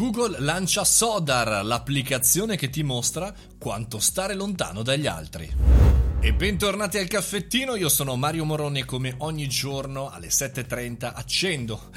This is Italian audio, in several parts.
Google lancia Sodar, l'applicazione che ti mostra quanto stare lontano dagli altri. E bentornati al caffettino, io sono Mario Moroni e come ogni giorno alle 7.30 accendo.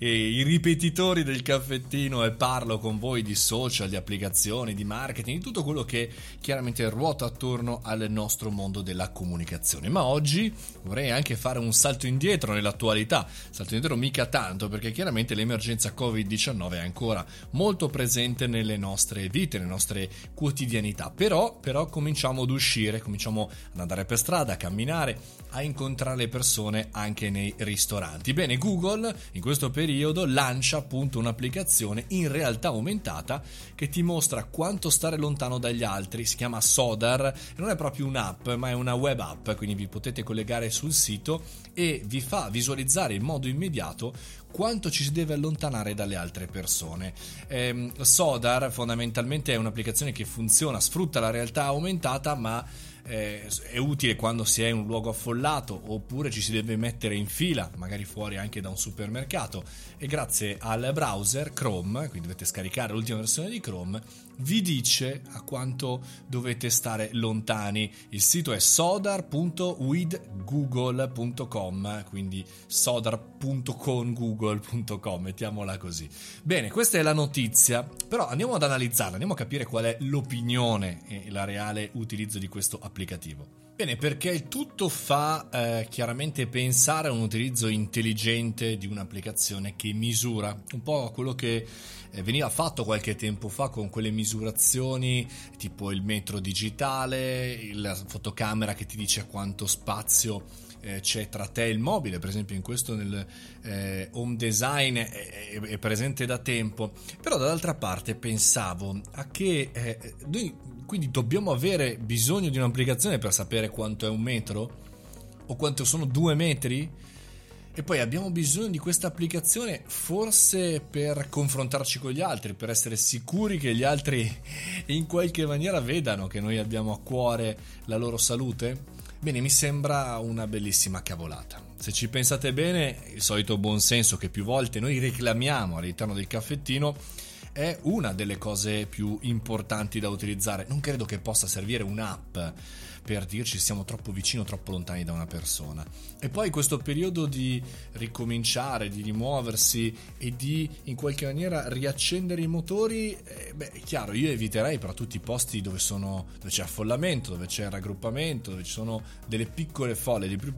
I ripetitori del caffettino e parlo con voi di social, di applicazioni, di marketing, di tutto quello che chiaramente ruota attorno al nostro mondo della comunicazione. Ma oggi vorrei anche fare un salto indietro nell'attualità, salto indietro mica tanto perché chiaramente l'emergenza Covid-19 è ancora molto presente nelle nostre vite, nelle nostre quotidianità, però, però cominciamo ad uscire, cominciamo ad andare per strada, a camminare, a incontrare le persone anche nei ristoranti. Bene, Google in questo periodo lancia appunto un'applicazione in realtà aumentata che ti mostra quanto stare lontano dagli altri, si chiama Sodar non è proprio un'app ma è una web app, quindi vi potete collegare sul sito e vi fa visualizzare in modo immediato quanto ci si deve allontanare dalle altre persone. Eh, Sodar fondamentalmente è un'applicazione che funziona, sfrutta la realtà aumentata ma eh, è utile quando si è in un luogo affollato oppure ci si deve mettere in fila, magari fuori anche da un supermercato e grazie al browser Chrome, quindi dovete scaricare l'ultima versione di Chrome, vi dice a quanto dovete stare lontani. Il sito è sodar.withgoogle.com, quindi sodar.congoogle.com, mettiamola così. Bene, questa è la notizia, però andiamo ad analizzarla, andiamo a capire qual è l'opinione e la reale utilizzo di questo applicativo. Bene, perché il tutto fa eh, chiaramente pensare a un utilizzo intelligente di un'applicazione che misura, un po' quello che eh, veniva fatto qualche tempo fa con quelle misurazioni tipo il metro digitale, la fotocamera che ti dice quanto spazio eh, c'è tra te e il mobile, per esempio in questo nel eh, home design è, è, è, presente da tempo, però dall'altra parte pensavo a che eh, noi quindi dobbiamo avere bisogno di un'applicazione per sapere quanto è un metro o quanto sono due metri e poi abbiamo bisogno di questa applicazione forse per confrontarci con gli altri, per essere sicuri che gli altri in qualche maniera vedano che noi abbiamo a cuore la loro salute? Bene, mi sembra una bellissima cavolata. Se ci pensate bene, il solito buonsenso che più volte noi reclamiamo all'interno del caffettino è una delle cose più importanti da utilizzare. Non credo che possa servire un'app per dirci siamo troppo vicini o troppo lontani da una persona. E poi questo periodo di ricominciare, di rimuoversi e di in qualche maniera riaccendere i motori, eh, beh, è chiaro, io eviterei però tutti i posti dove, sono, dove c'è affollamento, dove c'è raggruppamento, dove ci sono delle piccole folle, dei più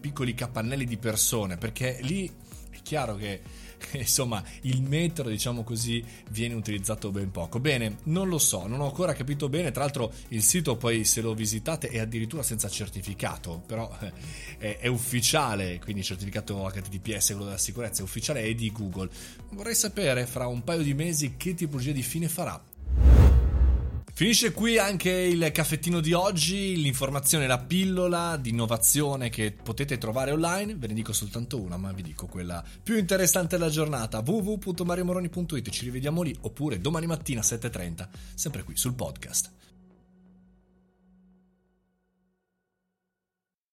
piccoli capannelli di persone, perché lì è chiaro che insomma il metro diciamo così viene utilizzato ben poco. Bene non lo so non ho ancora capito bene. Tra l'altro il sito poi se lo visitate è addirittura senza certificato però eh, è, è ufficiale quindi certificato HTTPS quello della sicurezza è ufficiale è di Google. Vorrei sapere fra un paio di mesi che tipologia di fine farà Finisce qui anche il caffettino di oggi, l'informazione, la pillola di innovazione che potete trovare online, ve ne dico soltanto una, ma vi dico quella più interessante della giornata, www.mariomoroni.it, ci rivediamo lì, oppure domani mattina 7.30, sempre qui sul podcast.